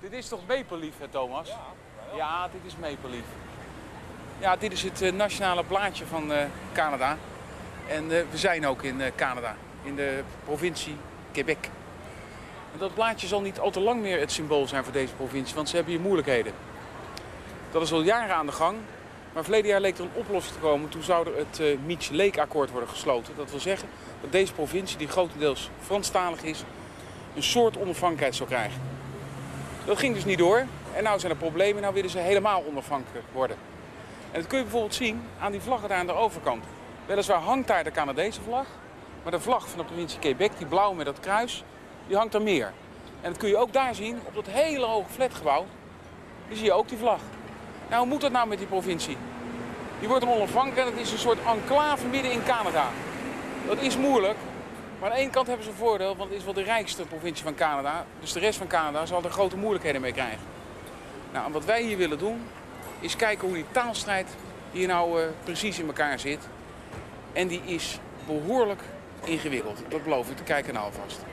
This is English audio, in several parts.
Dit is toch Maple Leaf, hè, Thomas? Ja, ja dit is Maple Leaf. Ja, dit is het eh, nationale blaadje van eh, Canada. En eh, we zijn ook in Canada, in de provincie Quebec. En dat blaadje zal niet al te lang meer het symbool zijn voor deze provincie, want ze hebben hier moeilijkheden. Dat is al jaren aan de gang. Maar verleden jaar leek er een oplossing te komen. Toen zou er het uh, Meech Lake akkoord worden gesloten. Dat wil zeggen dat deze provincie, die grotendeels Franstalig is, een soort onafhankelijkheid zou krijgen. Dat ging dus niet door. En nu zijn er problemen. Nou willen ze helemaal onafhankelijk worden. En dat kun je bijvoorbeeld zien aan die vlaggen daar aan de overkant. Weliswaar hangt daar de Canadese vlag. Maar de vlag van de provincie Quebec, die blauw met dat kruis, die hangt er meer. En dat kun je ook daar zien, op dat hele hoge flatgebouw. Die zie je ook die vlag. Nou, hoe moet dat nou met die provincie? Die wordt onafhankelijk en het is een soort enclave midden in Canada. Dat is moeilijk, maar aan de ene kant hebben ze een voordeel, want het is wel de rijkste provincie van Canada. Dus de rest van Canada zal er grote moeilijkheden mee krijgen. Nou, wat wij hier willen doen, is kijken hoe die taalstrijd hier nou uh, precies in elkaar zit. En die is behoorlijk ingewikkeld. Dat beloof ik te kijken nou alvast.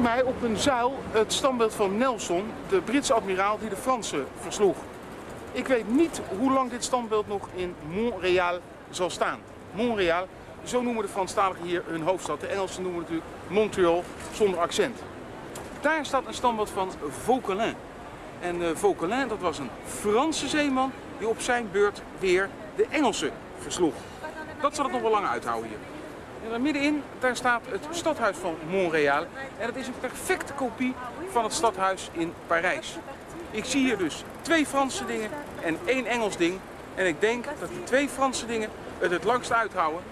Achter mij op een zuil het standbeeld van Nelson, de Britse admiraal die de Fransen versloeg. Ik weet niet hoe lang dit standbeeld nog in Montréal zal staan. Montréal, zo noemen de Franstaligen hier hun hoofdstad. De Engelsen noemen natuurlijk Montreal zonder accent. Daar staat een standbeeld van Vauquelin. En uh, Vauquelin, dat was een Franse zeeman die op zijn beurt weer de Engelsen versloeg. Dat zal het nog wel lang uithouden hier. En middenin, daar staat het stadhuis van Montréal. En het is een perfecte kopie van het stadhuis in Parijs. Ik zie hier dus twee Franse dingen en één Engels ding. En ik denk dat die twee Franse dingen het het langst uithouden.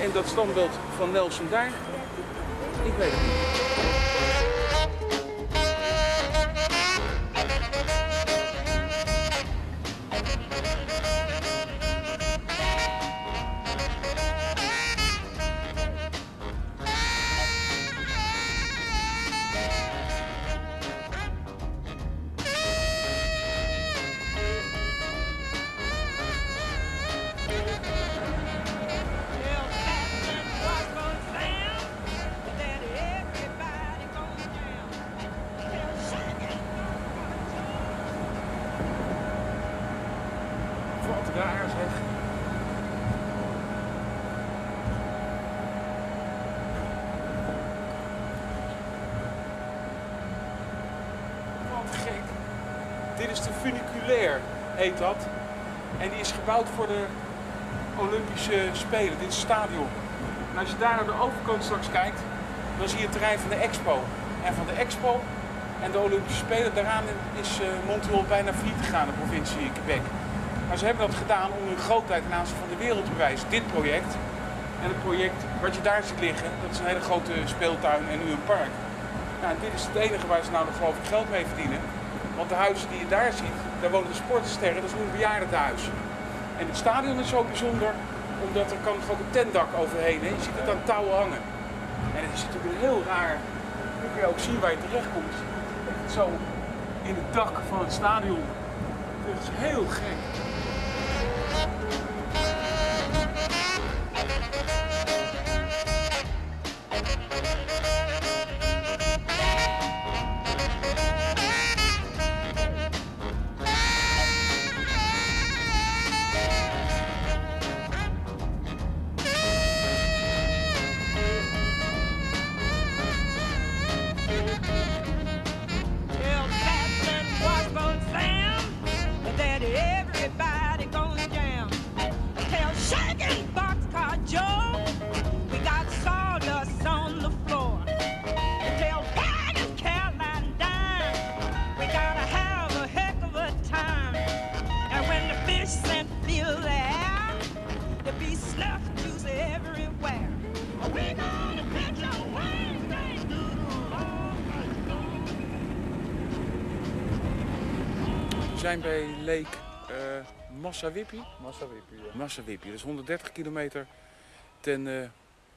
En dat standbeeld van Nelson daar, ik weet het niet. Is de funiculair, heet dat. En die is gebouwd voor de Olympische Spelen. Dit is het stadion. En als je daar naar de overkant straks kijkt, dan zie je het terrein van de Expo. En van de Expo en de Olympische Spelen, daaraan is uh, Montreal bijna failliet gegaan, de provincie Quebec. Maar ze hebben dat gedaan om hun grootheid ten aanzien van de wereld te bewijzen. Dit project en het project wat je daar ziet liggen, dat is een hele grote speeltuin en nu een park. Nou, dit is het enige waar ze nou nog geloof ik geld mee verdienen. Want de huizen die je daar ziet, daar wonen de sportsterren, dat is een bejaardentehuis. En het stadion is zo bijzonder, omdat er kan ook een tentdak overheen. Hè? Je ziet het aan touwen hangen. En het is natuurlijk heel raar. Nu kun je ook zien waar je terecht komt. Zo in het dak van het stadion. Het is heel gek. Zijn bij Lake uh, Massawippi. Massawippi, ja. Massawippi, dat is 130 kilometer ten uh,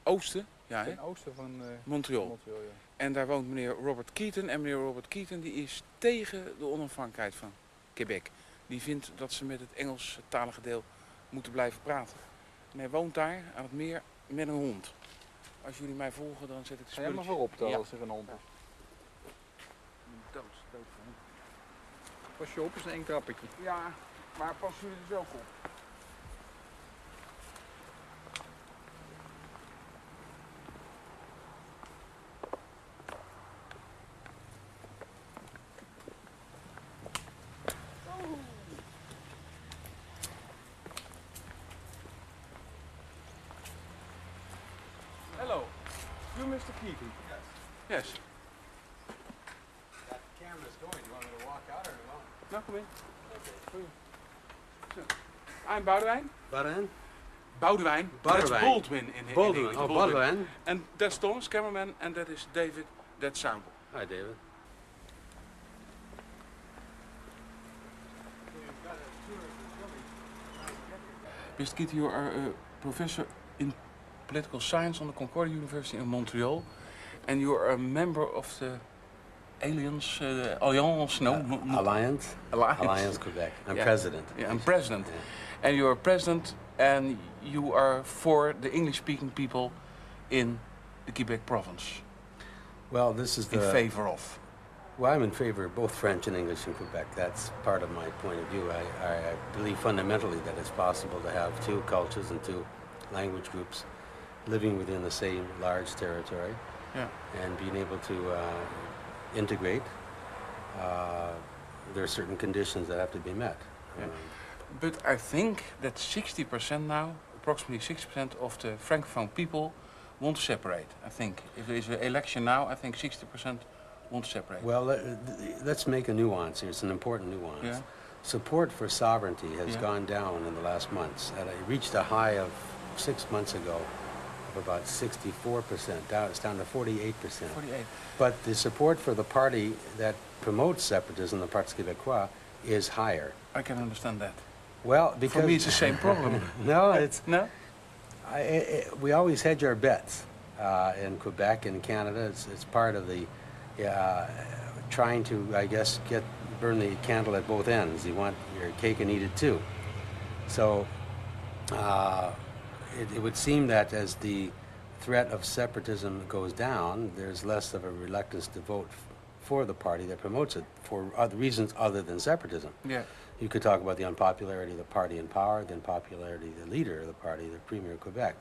oosten. Ja, ten oosten van uh, Montreal. Montreal ja. En daar woont meneer Robert Keaton. En meneer Robert Keaton die is tegen de onafhankelijkheid van Quebec. Die vindt dat ze met het Engelstalige deel moeten blijven praten. En hij woont daar aan het meer met een hond. Als jullie mij volgen, dan zet ik de jij maar spulletjes... voorop als er een hond is. Dood, dood van hond. Pas je op, is een één trappetje. Ja, maar passen jullie er zelf op? Hello, you Mr. Keaton? Yes. You want me to walk out or no? Nou, kom in. Zo. I'm Boudewijn. Button? Boudewijn. Boudewijn. That's Baldwin in, in Baldwin. English. Oh, Baldwin. And that's Thomas, cameraman, and that is David, that's sound. Hi, David. Mr. Keaton, you are a professor in political science on the Concordia University in Montreal, and you are a member of the Alliance, uh, Alliance, no, no, Alliance? Alliance. Alliance Quebec. I'm Yeah. president. Yeah, I'm president. Yeah. And you are president, and you are for the English-speaking people in the Quebec province, Well, this is in the. favor of. Well, I'm in favor of both French and English in Quebec. That's part of my point of view. I, I, I believe fundamentally that it's possible to have two cultures and two language groups living within the same large territory Yeah. and being able to uh, integrate. Uh, there are certain conditions that have to be met. Yeah. Um, But I think that 60% now, approximately 60% of the Francophone people want to separate. I think if there is an election now, I think 60% want to separate. Well, let, let's make a nuance here. It's an important nuance. Yeah. Support for sovereignty has Yeah. gone down in the last months. And it reached a high of six months ago about 64%. Down, it's down to 48%. 48. But the support for the party that promotes separatism, the Parti Québécois, is higher. I can understand that. Well, because For me, it's the same problem. no, it's no? I, I, we always hedge our bets uh, in Quebec and Canada. It's, it's part of the uh, trying to, I guess, get burn the candle at both ends. You want your cake and eat it too. So uh, it, it would seem that as the threat of separatism goes down, there's less of a reluctance to vote f- for the party that promotes it for other reasons other than separatism. Yeah. You could talk about the unpopularity of the party in power, the unpopularity of the leader of the party, the Premier of Quebec.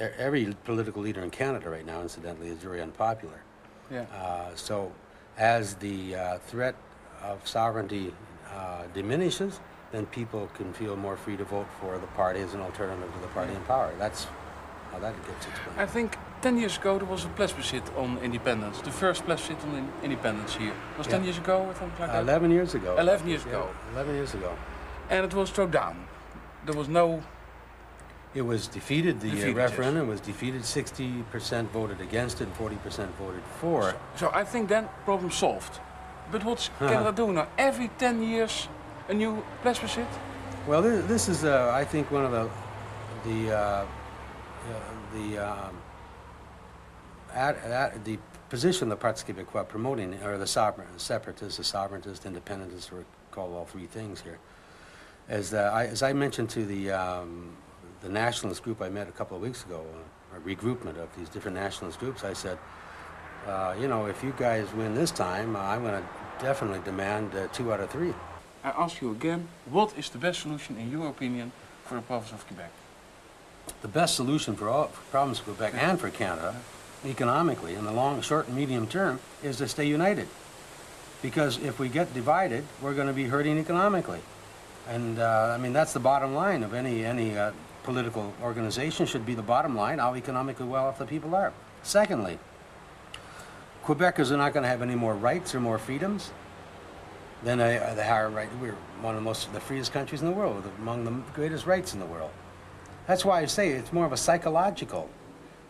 E- Every political leader in Canada right now, incidentally, is very unpopular. Yeah. Uh, so, as the uh, threat of sovereignty uh, diminishes, then people can feel more free to vote for the party as an alternative to the party in power. That's how that gets I think 10 years ago there was a plebiscite on independence. The first plebiscite on in- independence here. was 10 years ago or something like Uh, that? 11 years ago. 11 years Yeah, ago. 11 years ago. And it was thrown down. There was no. It was defeated, the uh, Defeated, yes. referendum was defeated, 60% voted against it, 40% voted for. So I think then problem solved. But what's Uh-huh. Canada doing now? Every 10 years a new plebiscite? Well, this, is, uh, I think, one of the the uh, uh, the um, at, at the position the Parti Québécois promoting, or the sovereign, separatists, the sovereigntists, independentists, we call all three things here. As I, as I mentioned to the um, the nationalist group I met a couple of weeks ago, uh, a regroupment of these different nationalist groups, I said, uh, you know, if you guys win this time, I'm going to definitely demand uh, two out of three. I ask you again, what is the best solution in your opinion for the province of Quebec? the best solution for all for problems of Quebec and for Canada, economically, in the long, short, and medium term, is to stay united. Because if we get divided, we're going to be hurting economically, and uh, I mean that's the bottom line of any any uh, political organization. Should be the bottom line how economically well off the people are. Secondly, Quebecers are not going to have any more rights or more freedoms than they, they are right. We're one of the most of the freest countries in the world, among the greatest rights in the world. That's why I say it's more of a psychological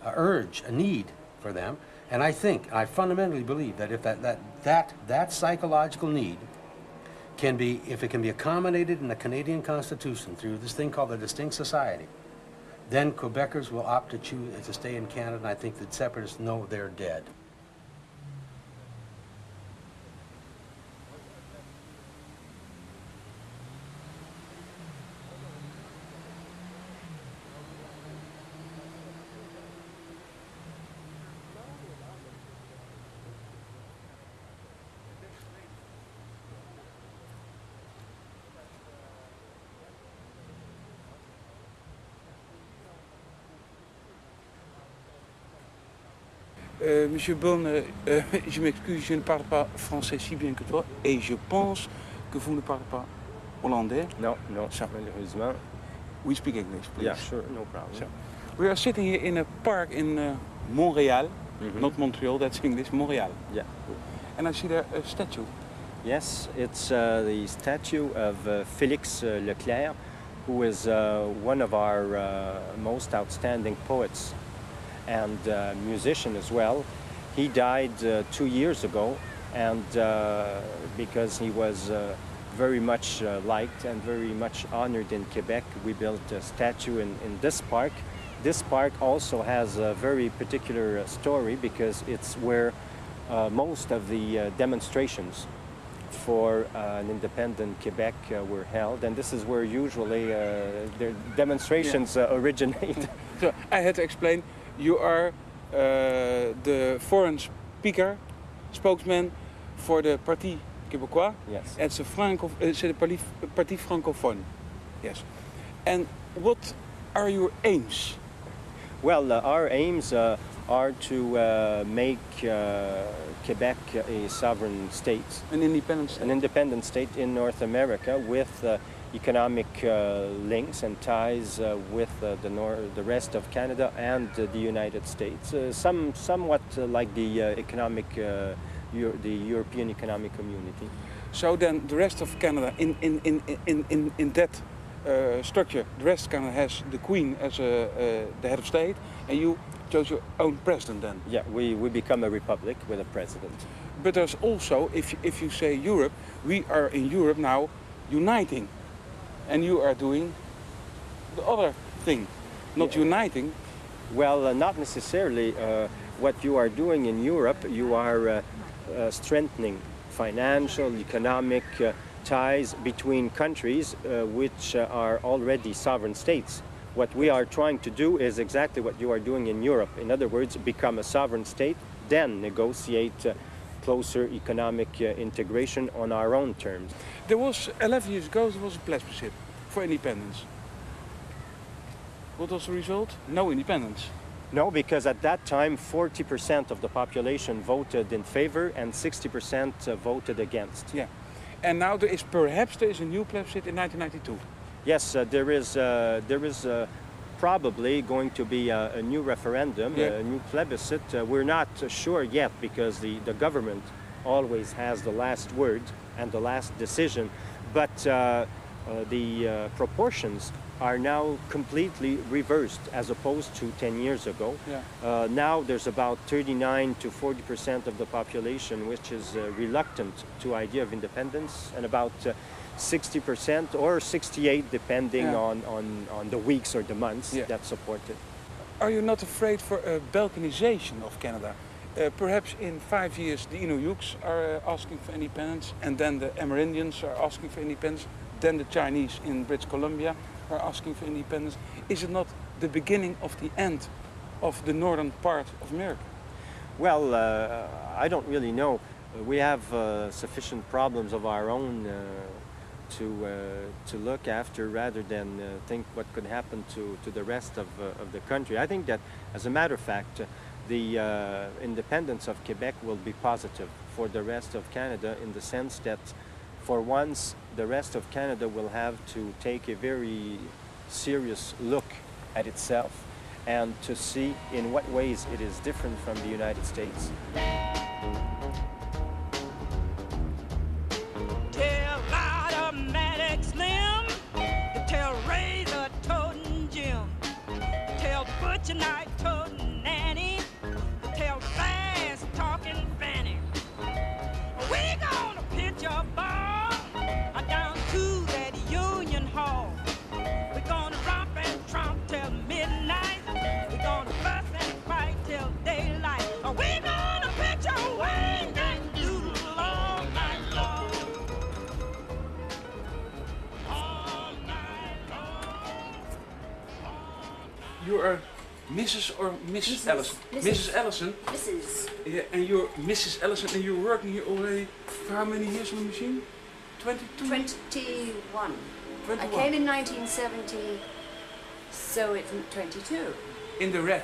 uh, urge, a need for them. And I think, I fundamentally believe that if that, that, that, that psychological need can be, if it can be accommodated in the Canadian Constitution through this thing called the Distinct Society, then Quebecers will opt to choose to stay in Canada, and I think that separatists know they're dead. Euh, Monsieur Bonne, euh, euh, je m'excuse, je ne parle pas français si bien que toi et je pense que vous ne parlez pas hollandais. No, no, So- malheureusement. We speak English, please. Yeah, sure, no problem. So, we are sitting here in a park in uh, Montreal, Mhm. not Montreal, that's English, Montreal. Yeah. And I see there a statue. Yes, it's uh, the statue of uh, Félix uh, Leclerc, who is uh, one of our uh, most outstanding poets and uh, musician as well. He died uh, two years ago, and uh, because he was uh, very much uh, liked and very much honored in Quebec, we built a statue in, in this park. This park also has a very particular story because it's where uh, most of the uh, demonstrations for uh, an independent Quebec uh, were held, and this is where usually uh, the demonstrations uh, originate. So I had to explain, you are uh, the foreign speaker, spokesman for the Parti Québécois. yes. It's a Franco, it's a parti, parti francophone. Yes. And what are your aims? Well, uh, our aims uh, are to uh, make uh, Quebec a sovereign state, An independent state. an independent state in North America with uh, economic uh, links and ties uh, with uh, the, nor- the rest of Canada and the United States, uh, some, somewhat uh, like the uh, economic, uh, Euro- the European Economic Community. So then the rest of Canada in, in, in, in, in, in that uh, structure, the rest of Canada has the Queen as a, uh, the head of state and you chose your own president then. Yeah, we, we become a republic with a president. But there's also, if if you say Europe, we are in Europe now uniting. And you are doing the other thing, not Yeah. uniting. Well, uh, not necessarily. Uh, what you are doing in Europe, you are uh, uh, strengthening financial, economic uh, ties between countries uh, which uh, are already sovereign states. What we are trying to do is exactly what you are doing in Europe. In other words, become a sovereign state, then negotiate uh, closer economic uh, integration on our own terms. There was, 11 years ago, there was a plebiscite for independence. What was the result? No independence. No, because at that time, 40% of the population voted in favor and 60% uh, voted against. Yeah. And now there is perhaps there is a new plebiscite in 1992. Yes, uh, there is, uh, there is uh, probably going to be a, a new referendum, Yeah. a new plebiscite. Uh, we're not sure yet because the, the government always has the last word and the last decision. But uh, uh, the uh, proportions are now completely reversed as opposed to 10 years ago. Yeah. Uh, now there's about 39 to 40 percent of the population which is uh, reluctant to idea of independence, and about uh, 60 percent or 68, depending Yeah. on, on, on the weeks or the months, Yeah. that support it. Are you not afraid for a balkanization of Canada? Uh, perhaps in five years the Inuits are uh, asking for independence, and then the Amerindians are asking for independence, then the Chinese in British Columbia are asking for independence. Is it not the beginning of the end of the northern part of America? Well, uh, I don't really know. We have uh, sufficient problems of our own uh, to uh, to look after rather than uh, think what could happen to, to the rest of, uh, of the country. I think that, as a matter of fact, the independence of Quebec will be positive for the rest of Canada in the sense that, for once, the rest of Canada will have to take a very serious look at itself and to see in what ways it is different from the United States. Mrs. or Mrs. Mrs. Ellison? Mrs. Ellison. Mrs. Yeah, and you're Mrs. Ellison, and you're working here already for how many years on the machine? 22? 21. I came in 1970, so it's 22. In the red,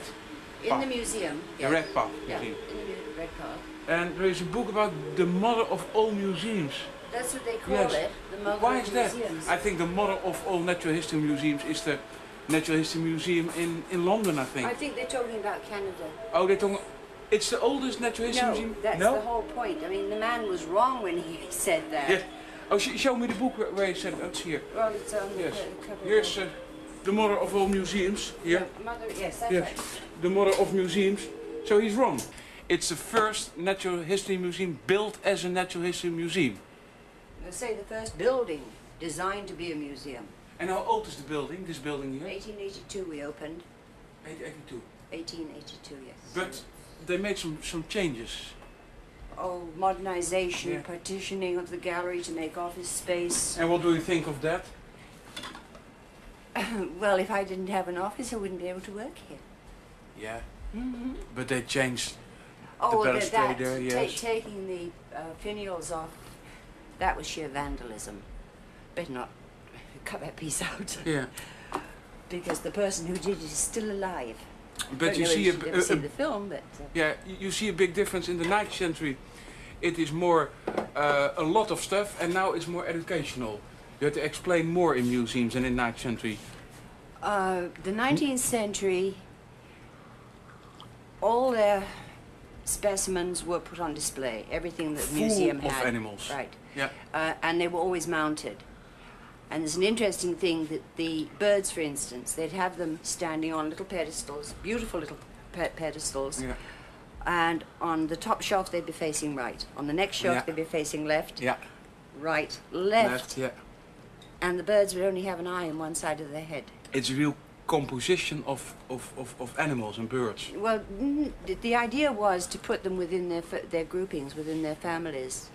In the museum. the yes. Redpath Yeah, machine. in the red path. And there is a book about the mother of all museums. That's what they call Yes. it, the mother Why is that? museums. I think the mother of all natural history museums is the Natural History Museum in, in London, I think. I think they're talking about Canada. Oh, they're talking. It's the oldest natural history No, museum. that's no. the whole point. I mean, the man was wrong when he said that. Yes. Oh, sh- show me the book where, where he said that's here. Well, it's on the Yes. co- cover. Here's uh, the mother of all museums. Here. Yeah, Mother, yes, that's Yes. right. The mother of museums. So he's wrong. It's the first natural history museum built as a natural history museum. They say the first building designed to be a museum. And how old is the building? This building here? 1882 we opened. 1882. 1882, yes. But they made some some changes. Oh, modernization, Yeah. partitioning of the gallery to make office space. And what do you think of that? well, if I didn't have an office, I wouldn't be able to work here. Yeah. Mm -hmm. But they changed. Oh, that, balustrade there, yes. taking the uh, finials off, that was sheer vandalism. Better not cut that piece out Yeah. because the person who did it is still alive. But you see a, a, the film, but uh, yeah, you see a big difference in the 19th century. It is more uh, a lot of stuff, and now it's more educational. You have to explain more in museums than in 19th century. Uh, the 19th century, all their specimens were put on display. Everything that Full museum of animals. Right. Yeah. Uh, and they were always mounted. And there's an interesting thing that the birds, for instance, they'd have them standing on little pedestals, beautiful little pe- pedestals. Yeah. And on the top shelf, they'd be facing right. On the next shelf, Yeah. they'd be facing left, Yeah. right, left. Yeah. And the birds would only have an eye on one side of their head. It's a real composition of, of, of, of animals and birds. Well, the, the idea was to put them within their their groupings, within their families,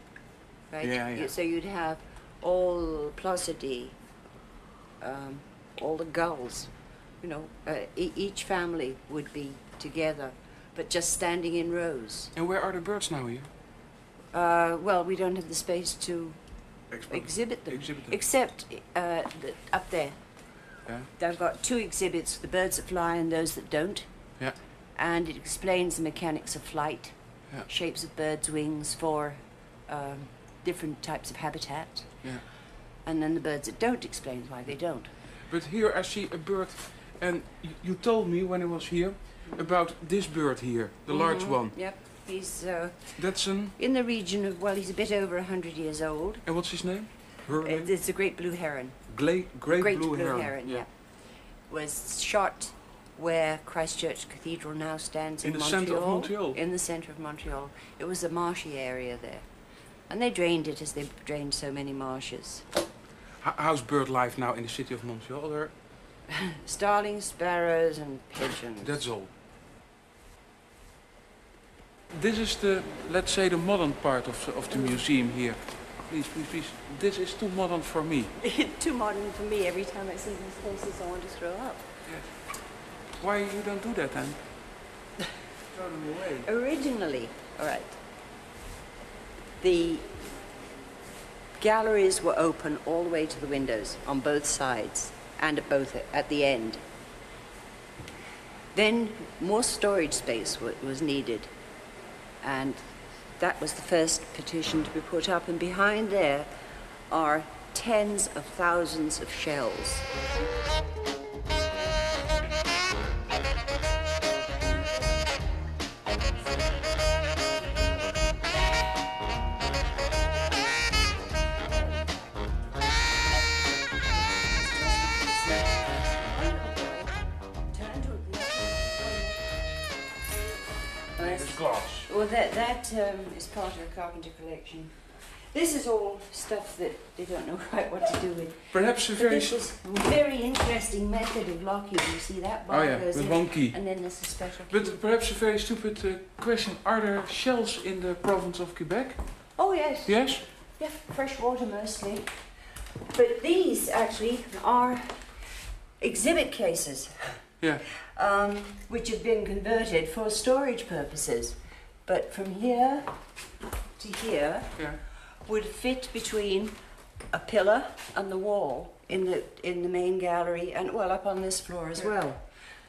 right? Yeah, yeah. So you'd have all Plosidae, um, all the gulls, you know, uh, e- each family would be together, but just standing in rows. And where are the birds now here? Uh, well, we don't have the space to Explain. exhibit them, Exhibit them. except uh, the, up there. Yeah. They've got two exhibits: the birds that fly and those that don't. Yeah. and it explains the mechanics of flight, Yeah. shapes of birds' wings for um, different types of habitat, Yeah. and then the birds that don't explains why they don't. But here I see a bird, and you told me when I was here about this bird here, the large Mhm. one. Yep, he's uh, That's an. in the region of well, he's a bit over hundred years old. And what's his name? Her name? It's a great blue heron. Gla- great, great blue, heron. yeah. Was shot where Christchurch Cathedral now stands In in, the Montreal. centre of Montreal? In the centre of Montreal. It was a marshy area there. And they drained it as they drained so many marshes. How's bird life now in the city of Montreal? There, Starlings, sparrows, and pigeons. that's all. This is the, let's say, the modern part of the, of the museum here. Please, please, please. This is too modern for me. Too modern for me. Every time I see these places, I want to throw up. Why you don't do that then? Throw them away. Originally, all right, the galleries were open all the way to the windows on both sides and at both at the end. Then more storage space was needed, and that was the first petition to be put up. And behind there are tens of thousands of shells. Well, that that um, is part of the carpenter collection. This is all stuff that they don't know quite what to do with. Perhaps a very... this is very interesting method of locking. You see that bar Oh yeah, goes with in, one key. and then there's a special. key. But perhaps a very stupid uh, question. Are there shells in the province of Quebec? oh yes, Yes? yeah, fresh water mostly. But these actually are exhibit cases. Yeah. um, which have been converted for storage purposes. But from here to here Yeah. would fit between a pillar and the wall in the in the main gallery and well up on this floor as well.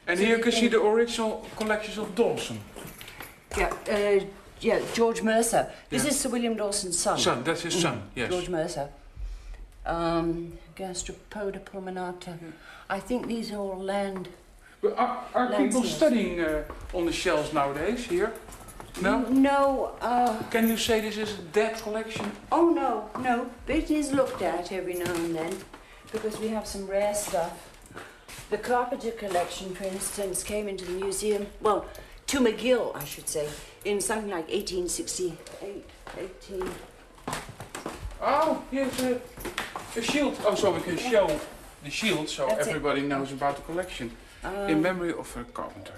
And So here you you can see the original collections of Dawson. Yeah, uh, yeah, George Mercer. This Yeah. is Sir William Dawson's son. Son, that's his son, yes. George Mercer. Um, Gastropoda pulmonata. I think these are all land. But are, are people studying uh, on the shelves nowadays here? No? No, uh, Can you say this is a dead collection? oh no, no. But it is looked at every now and then because we have some rare stuff. The Carpenter collection, for instance, came into the museum, well, to McGill, I should say, in something like 1868, 18. Oh, here's a, a shield. Oh, so we can show the shield so That's it. everybody knows about the collection. In Um, memory of a carpenter.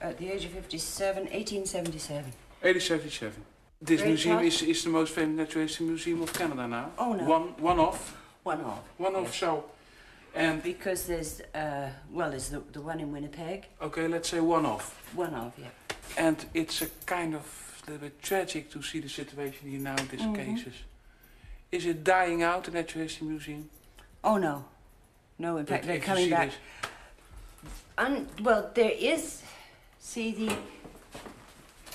At the age of 57, 1877. 1877. This Great museum is, is the most famous natural history museum of Canada now. Oh, no. One, one off. One off. One off, Yes. so. And, Because there's, uh, well, there's the, the one in Winnipeg. okay, let's say one off. One off, yeah. And it's a kind of a little bit tragic to see the situation here now in these Mhm. cases. Is it dying out, the Natural History Museum? Oh, no. No, in fact, they're coming back. this. Well, there is, see, the,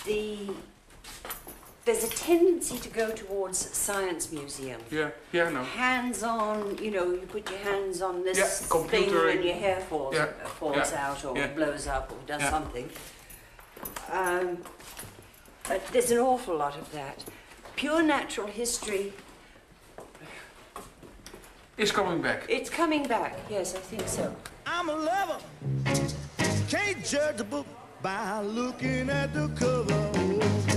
the, there's a tendency to go towards science museum. Yeah, yeah, no. Hands-on, you know, you put your hands on this Yeah, thing and your hair falls, Yeah, uh, falls yeah, out or yeah. blows up or does Yeah. something. Um, but there's an awful lot of that. Pure natural history, It's coming back. it's coming back. Yes, I think so. I'm a lover. Can't judge a book by looking at the cover.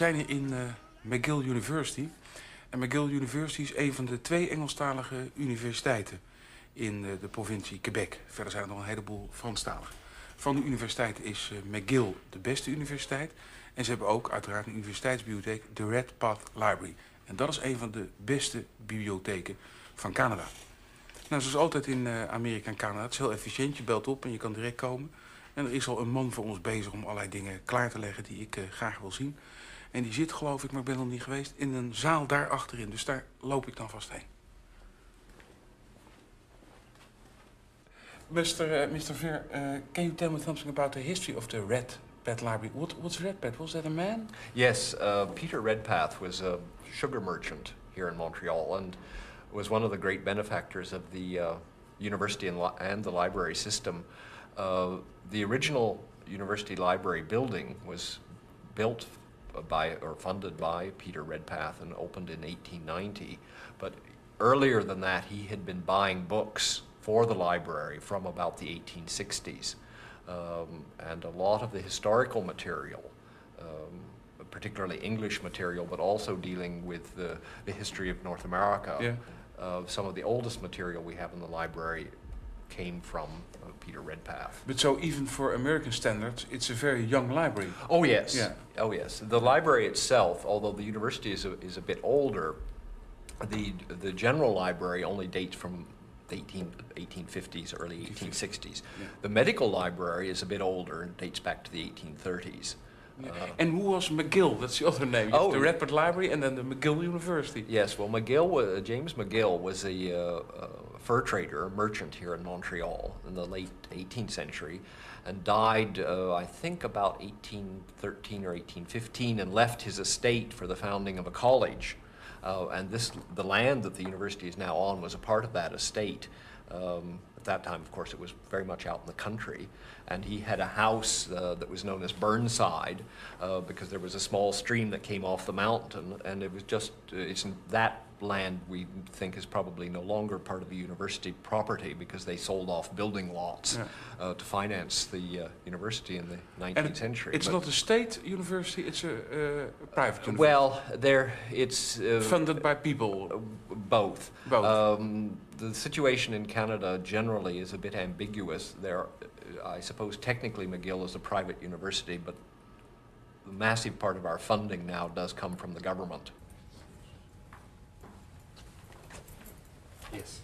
Zijn hier in eh, McGill University. En McGill University is een van de twee Engelstalige universiteiten in eh, de provincie Quebec. Verder zijn er nog een heleboel Franstalige. Van de universiteit is eh, McGill de beste universiteit. En ze hebben ook uiteraard een universiteitsbibliotheek, de Red Path Library. En dat is een van de beste bibliotheken van Canada. Nou, zoals altijd in Amerika en Canada, het is heel efficiënt. Je belt op en je kan direct komen. En er is al een man voor ons bezig om allerlei dingen klaar te leggen die ik graag wil zien. En die zit, geloof ik, maar ik ben nog niet geweest, in een zaal daar achterin. Dus daar loop ik dan vast heen. Mr. Uh, Mr. Ver, uh, can you tell me something about the history of the Red Pet Library? What, what's Red Pet? Was that a man? Yes, uh, Peter Redpath was a sugar merchant here in Montreal and was one of the great benefactors of the uh, university and, and the library system. Uh, the original university library building was built by or funded by Peter Redpath and opened in 1890. But earlier than that, he had been buying books for the library from about the 1860s. Um, and a lot of the historical material, um, particularly English material, but also dealing with the, the history of North America. Yeah. Uh, some of the oldest material we have in the library came from uh, Peter Redpath. But so even for American standards, it's a very young library. Oh yes. Yeah. Oh yes. The library itself, although the university is a, is a bit older, the the general library only dates from the 18, 1850s, early 1860s. Yeah. The medical library is a bit older and dates back to the 1830s. And who was McGill? That's the other name. Oh. the Redbird Library and then the McGill University. Yes, well, McGill, wa- James McGill was a uh, uh, fur trader, a merchant here in Montreal in the late 18th century, and died, uh, I think, about 1813 or 1815, and left his estate for the founding of a college. Uh, and this, the land that the university is now on, was a part of that estate. Um, at that time, of course, it was very much out in the country, and he had a house uh, that was known as Burnside uh, because there was a small stream that came off the mountain, and it was just uh, it's that land we think is probably no longer part of the university property because they sold off building lots uh, to finance the uh, university in the 19th And century. it's But- not a state university, it's a, uh, private university. well, there it's uh, funded by people. both. Both. Um, the situation in Canada generally is a bit ambiguous. There, uh, I suppose technically McGill is a private university, but the massive part of our funding now does come from the government. Yes.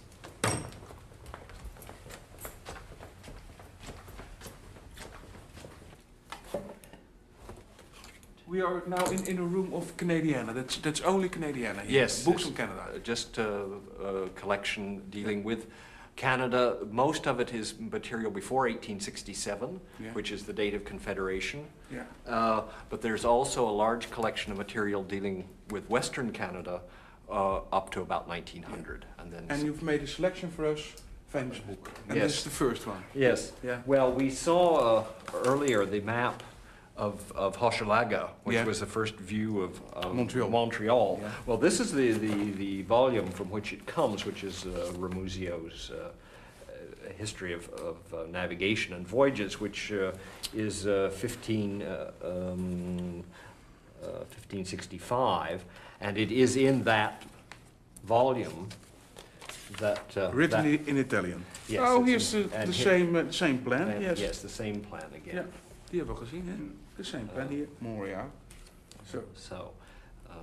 We are now in, in a room of Canadiana. That's that's only Canadiana. here. Yes. Books from Canada. uh, Just a, a collection dealing with Canada. Most of it is material before 1867, Yeah. which is the date of Confederation. Yeah. Uh, but there's also a large collection of material dealing with Western Canada uh, up to about 1900. And then And you've made a selection for us, famous book. And Yes. this is the first one. Yes. Yeah. Well, we saw uh, earlier the map of, of Hochelaga, which Yeah. was the first view of, of Montreal. Montreal. Yeah. Well, this is the, the, the volume from which it comes, which is uh, Ramusio's uh, uh, history of, of uh, navigation and voyages, which uh, is uh, 15, uh, um, uh, 1565, and it is in that volume that. Uh, Written that- in Italian. Yes, oh, here's in- the, the he- same, uh, same plan. and yes. yes, the same plan again. Ja, die hebben we gezien, hè? The same plan hier, Montreal. So, So, uh,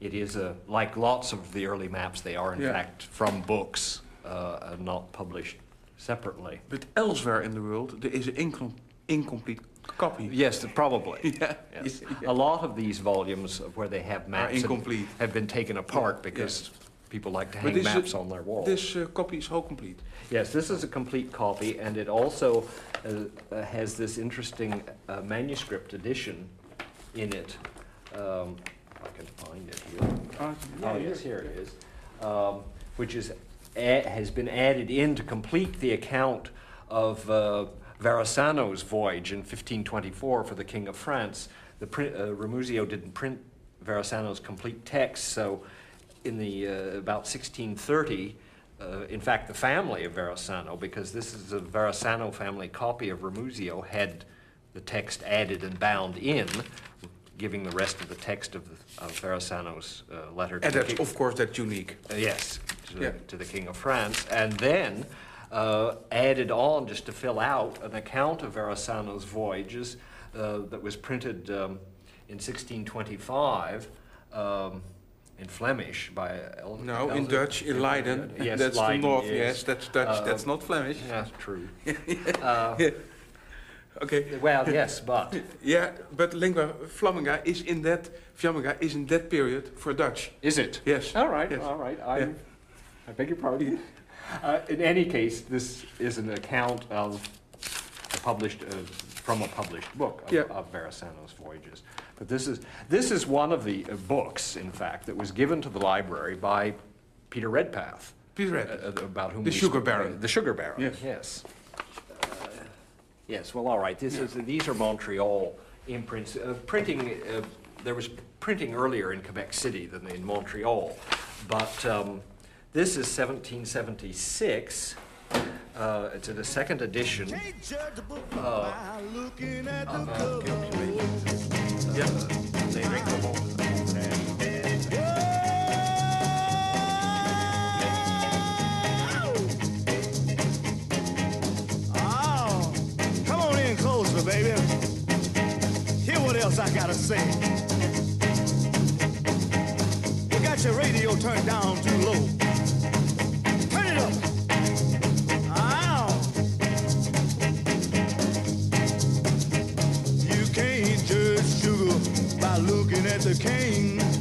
it is a, like lots of the early maps, they are in Yeah. fact from books uh, not published separately. but elsewhere in the world, there is an incom incomplete copy. Yes, probably. Yeah. Yes. Yeah. A lot of these volumes where they have maps have- incomplete. have been taken apart because people like to hang this maps on their walls. This uh, copy is whole complete. Yes, this is a complete copy, and it also uh, uh, has this interesting uh, manuscript edition in it. Um, I can find it here. Ah, Oh, yes, here it is. Um, which is, has been added in to complete the account of Verrazzano's voyage in 1524 for the King of France. The print, uh, didn't print Verrazzano's complete text, so in the uh, about 1630, uh, in fact, the family of Verrazzano, because this is a Verrazzano family copy of Ramusio, had the text added and bound in, giving the rest of the text of, the, of Verrazzano's uh, letter to And the that's, of course, that's unique. Uh, yes, to, Yeah. to the King of France, and then uh, added on just to fill out an account of Verrazzano's voyages uh, that was printed um, in 1625 um, in Flemish by El- No, in Dutch, in Leiden. Yes, that's Leiden the north. is, Yes, that's Dutch. uh, that's not Flemish. Yeah, true. Okay. Well, yes, but Yeah, but lingua flamminga is in that Flamminga is in that period for Dutch. is it? Yes. All right, Yes. all right. I, Yeah. I beg your pardon. Uh, in any case, this is an account of a published, uh, from a published book of, Yeah. of voyages. But this is this is one of the uh, books, in fact, that was given to the library by Peter Redpath. Peter uh, Redpath. uh, about whom The we sugar spoke- baron. uh, the sugar baron. Yes. Yes. Uh, yes. Well, all right. This is these are Montreal imprints. Uh, printing. Uh, there was printing earlier in Quebec City than in Montreal, but um, this is 1776. Uh, it's in a second edition. Can't judge a book by looking at the uh, cover. Yeah. They drink the whole- Oh, come on in closer, baby. Hear what else I gotta say. You got your radio turned down too low. it's a king.